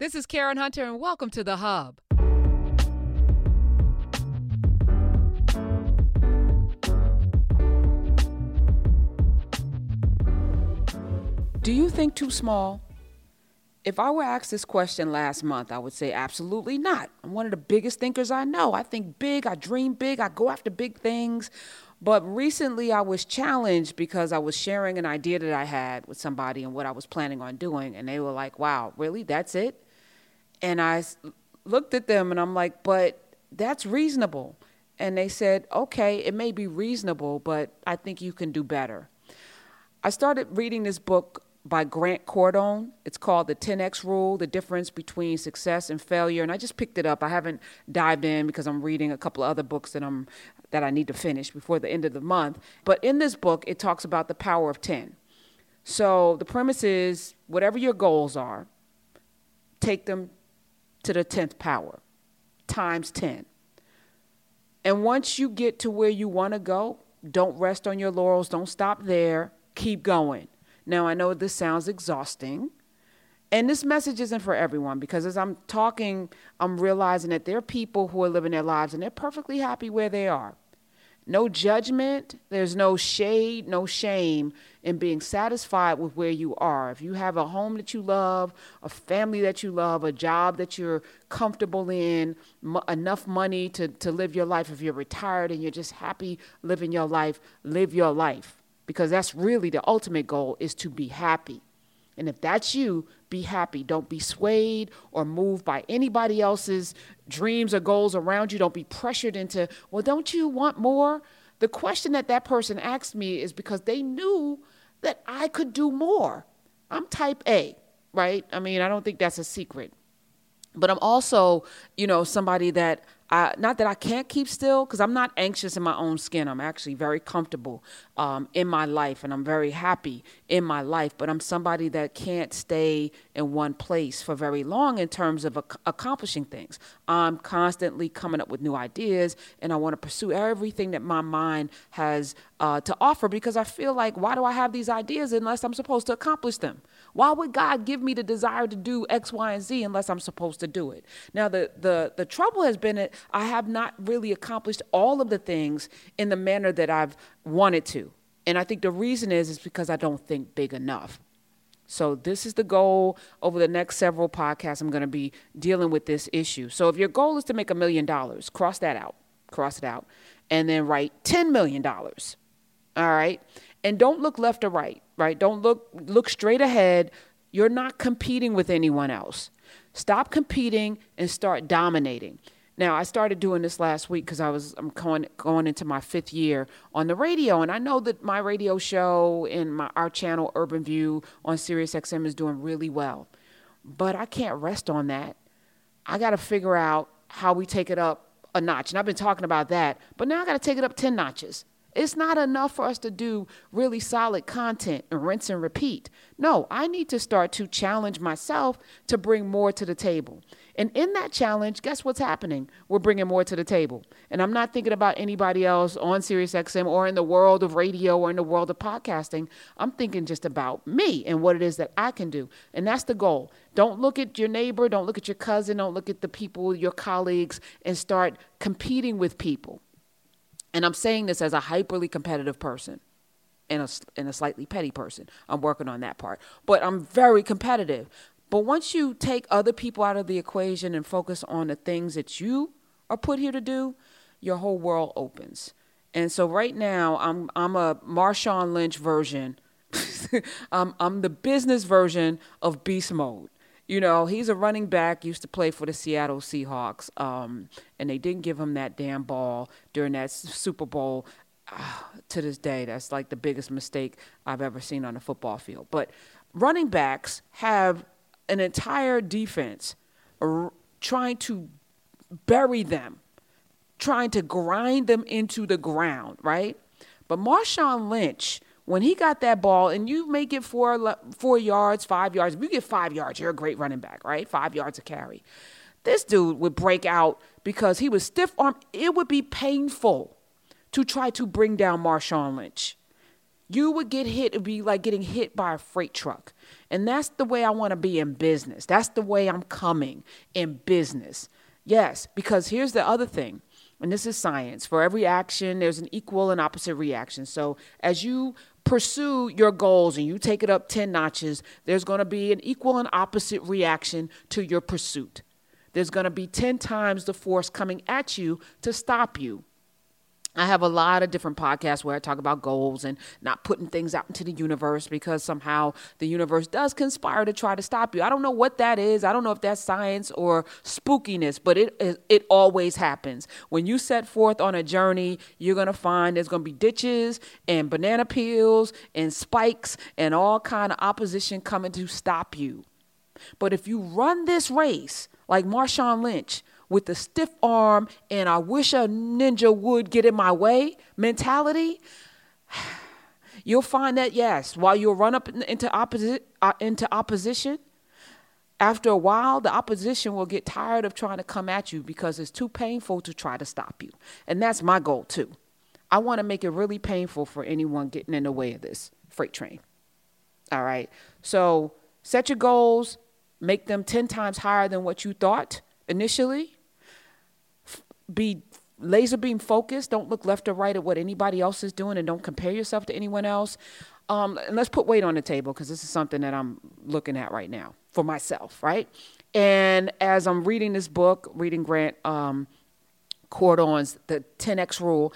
This is Karen Hunter, and welcome to The Hub. Do you think too small? If I were asked this question last month, I would say absolutely not. I'm one of the biggest thinkers I know. I think big, I dream big, I go after big things. But recently I was challenged because I was sharing an idea that I had with somebody and what I was planning on doing. And they were like, wow, really? That's it? And I looked at them and I'm like, but that's reasonable. And they said, okay, it may be reasonable, but I think you can do better. I started reading this book by Grant Cardone. It's called The 10X Rule The Difference Between Success and Failure. And I just picked it up. I haven't dived in because I'm reading a couple of other books that, I'm, that I need to finish before the end of the month. But in this book, it talks about the power of 10. So the premise is whatever your goals are, take them to the 10th power times 10. And once you get to where you want to go, don't rest on your laurels, don't stop there, keep going now, I know this sounds exhausting. And this message isn't for everyone because as I'm talking, I'm realizing that there are people who are living their lives and they're perfectly happy where they are. No judgment, there's no shade, no shame in being satisfied with where you are. If you have a home that you love, a family that you love, a job that you're comfortable in, m- enough money to, to live your life, if you're retired and you're just happy living your life, live your life because that's really the ultimate goal is to be happy. And if that's you, be happy. Don't be swayed or moved by anybody else's dreams or goals around you. Don't be pressured into, well, don't you want more? The question that that person asked me is because they knew that I could do more. I'm type A, right? I mean, I don't think that's a secret. But I'm also, you know, somebody that I, not that I can't keep still, because I'm not anxious in my own skin. I'm actually very comfortable um, in my life, and I'm very happy in my life. But I'm somebody that can't stay in one place for very long in terms of ac- accomplishing things. I'm constantly coming up with new ideas, and I want to pursue everything that my mind has uh, to offer because I feel like, why do I have these ideas unless I'm supposed to accomplish them? Why would God give me the desire to do X, Y, and Z unless I'm supposed to do it? Now, the, the, the trouble has been that I have not really accomplished all of the things in the manner that I've wanted to. And I think the reason is is because I don't think big enough. So this is the goal over the next several podcasts I'm going to be dealing with this issue. So if your goal is to make a million dollars, cross that out. Cross it out and then write 10 million dollars. All right? And don't look left or right, right? Don't look look straight ahead. You're not competing with anyone else. Stop competing and start dominating. Now, I started doing this last week because I was I'm going going into my fifth year on the radio, and I know that my radio show and my our channel Urban View on Sirius XM is doing really well, but I can't rest on that. I got to figure out how we take it up a notch, and I've been talking about that, but now I got to take it up ten notches. It's not enough for us to do really solid content and rinse and repeat. No, I need to start to challenge myself to bring more to the table. And in that challenge, guess what's happening? We're bringing more to the table. And I'm not thinking about anybody else on SiriusXM or in the world of radio or in the world of podcasting. I'm thinking just about me and what it is that I can do. And that's the goal. Don't look at your neighbor, don't look at your cousin, don't look at the people, your colleagues, and start competing with people. And I'm saying this as a hyperly competitive person and a, and a slightly petty person. I'm working on that part. But I'm very competitive. But once you take other people out of the equation and focus on the things that you are put here to do, your whole world opens. And so right now, I'm I'm a Marshawn Lynch version. I'm I'm the business version of beast mode. You know, he's a running back, used to play for the Seattle Seahawks, um, and they didn't give him that damn ball during that Super Bowl. Uh, to this day, that's like the biggest mistake I've ever seen on a football field. But running backs have an entire defense trying to bury them, trying to grind them into the ground, right? But Marshawn Lynch, when he got that ball, and you may get four, four yards, five yards. If you get five yards, you're a great running back, right? Five yards a carry. This dude would break out because he was stiff arm. It would be painful to try to bring down Marshawn Lynch you would get hit, it'd be like getting hit by a freight truck. And that's the way I want to be in business. That's the way I'm coming in business. Yes, because here's the other thing, and this is science. For every action, there's an equal and opposite reaction. So as you pursue your goals and you take it up 10 notches, there's going to be an equal and opposite reaction to your pursuit. There's going to be 10 times the force coming at you to stop you. I have a lot of different podcasts where I talk about goals and not putting things out into the universe because somehow the universe does conspire to try to stop you. I don't know what that is. I don't know if that's science or spookiness, but it it always happens. When you set forth on a journey, you're going to find there's going to be ditches and banana peels and spikes and all kind of opposition coming to stop you. But if you run this race like Marshawn Lynch, with the stiff arm and I wish a ninja would get in my way mentality, you'll find that yes, while you'll run up into opposite uh, into opposition, after a while the opposition will get tired of trying to come at you because it's too painful to try to stop you. And that's my goal too. I want to make it really painful for anyone getting in the way of this freight train. All right. So set your goals, make them 10 times higher than what you thought initially. Be laser beam focused. Don't look left or right at what anybody else is doing and don't compare yourself to anyone else. Um, and let's put weight on the table because this is something that I'm looking at right now for myself, right? And as I'm reading this book, reading Grant um, Cardone's The 10X Rule,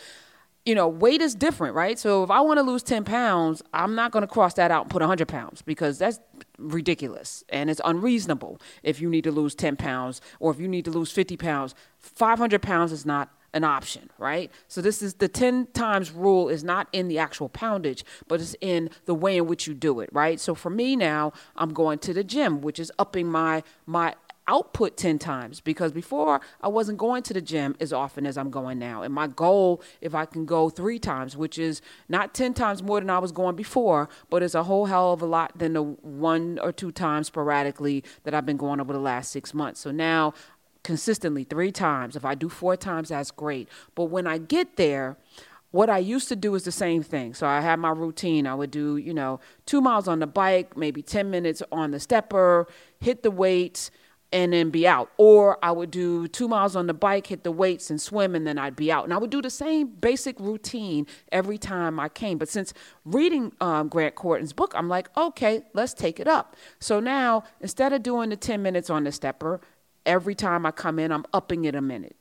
you know, weight is different, right? So if I want to lose 10 pounds, I'm not going to cross that out and put 100 pounds because that's ridiculous and it's unreasonable if you need to lose 10 pounds or if you need to lose 50 pounds. 500 pounds is not an option right? So this is the 10 times rule is not in the actual poundage but it's in the way in which you do it right? So for me now i'm going to the gym which is upping my my output 10 times because before I wasn't going to the gym as often as I'm going now. And my goal, if I can go three times, which is not 10 times more than I was going before, but it's a whole hell of a lot than the one or two times sporadically that I've been going over the last six months. So now, consistently, three times. If I do four times, that's great. But when I get there, what I used to do is the same thing. So I had my routine. I would do, you know, two miles on the bike, maybe 10 minutes on the stepper, hit the weights, and then be out. Or I would do two miles on the bike, hit the weights, and swim, and then I'd be out. And I would do the same basic routine every time I came. But since reading um, Grant Cardone's book, I'm like, okay, let's take it up. So now, instead of doing the 10 minutes on the stepper, every time I come in, I'm upping it a minute.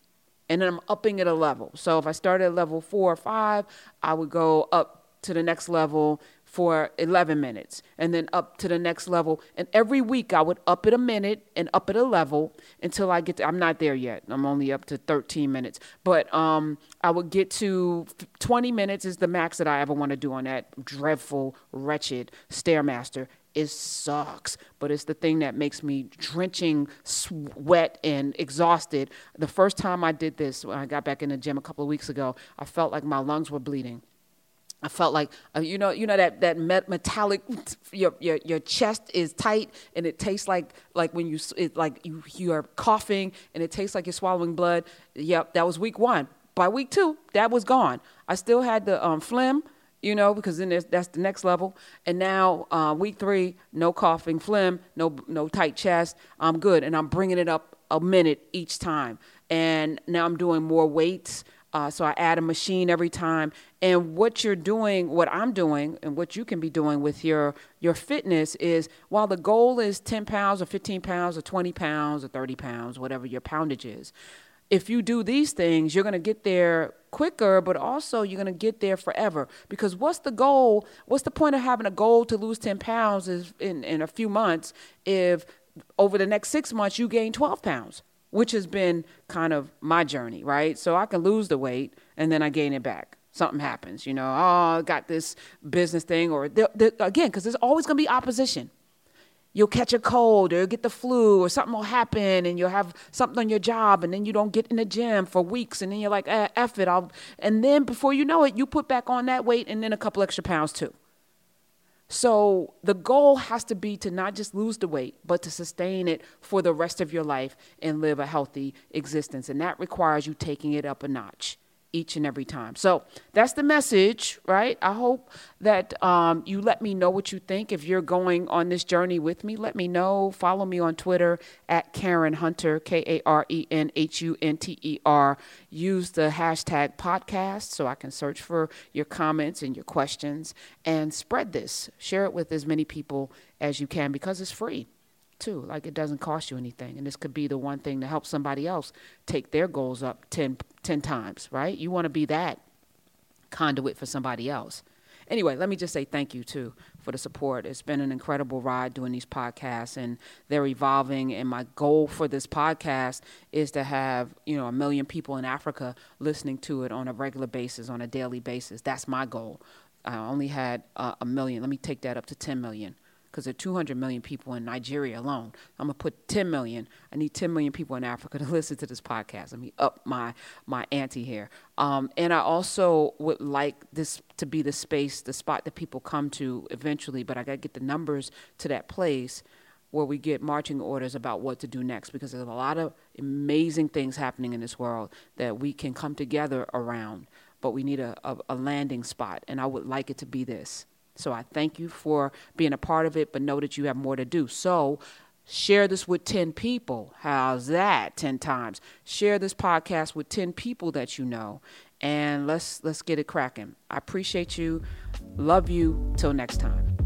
And then I'm upping it a level. So if I started at level four or five, I would go up to the next level for 11 minutes and then up to the next level. And every week I would up it a minute and up it a level until I get to, I'm not there yet. I'm only up to 13 minutes. But um, I would get to 20 minutes is the max that I ever want to do on that dreadful, wretched Stairmaster. It sucks, but it's the thing that makes me drenching sweat and exhausted. The first time I did this, when I got back in the gym a couple of weeks ago, I felt like my lungs were bleeding. I felt like uh, you know you know that that met- metallic your, your your chest is tight and it tastes like like when you it, like you you are coughing and it tastes like you're swallowing blood. Yep, that was week one. By week two, that was gone. I still had the um, phlegm, you know, because then that's the next level. And now uh, week three, no coughing, phlegm, no no tight chest. I'm good, and I'm bringing it up a minute each time. And now I'm doing more weights. Uh, so I add a machine every time. And what you're doing, what I'm doing, and what you can be doing with your your fitness is while the goal is 10 pounds or 15 pounds or 20 pounds or 30 pounds, whatever your poundage is. If you do these things, you're going to get there quicker, but also you're going to get there forever. Because what's the goal? What's the point of having a goal to lose 10 pounds is in, in a few months if over the next six months you gain 12 pounds? Which has been kind of my journey, right? So I can lose the weight and then I gain it back. Something happens, you know, oh, I got this business thing, or again, because there's always going to be opposition. You'll catch a cold or get the flu or something will happen and you'll have something on your job and then you don't get in the gym for weeks and then you're like, eh, F it. I'll, and then before you know it, you put back on that weight and then a couple extra pounds too. So the goal has to be to not just lose the weight, but to sustain it for the rest of your life and live a healthy existence. And that requires you taking it up a notch each and every time. So that's the message, right? I hope that um, you let me know what you think. If you're going on this journey with me, let me know. Follow me on Twitter at Karen Hunter, K A R E N H U N T E R. Use the hashtag podcast so I can search for your comments and your questions and spread this. Share it with as many people as you can because it's free too. Like it doesn't cost you anything. And this could be the one thing to help somebody else take their goals up 10, 10 times, right? You want to be that conduit for somebody else. Anyway, let me just say thank you too for the support. It's been an incredible ride doing these podcasts and they're evolving and my goal for this podcast is to have, you know, a million people in Africa listening to it on a regular basis, on a daily basis. That's my goal. I only had uh, a million. Let me take that up to 10 million because there are 200 million people in Nigeria alone. I'm gonna put 10 million. I need 10 million people in Africa to listen to this podcast. Let me up my my ante here. Um, and I also would like this to be the space, the spot that people come to eventually. But I gotta get the numbers to that place where we get marching orders about what to do next because there's a lot of amazing things happening in this world that we can come together around. But we need a, a, a landing spot, and I would like it to be this. So I thank you for being a part of it, but know that you have more to do. So share this with 10 people. How's that? 10 times. Share this podcast with 10 people that you know and let's let's get it cracking. I appreciate you. Love you. Till next time.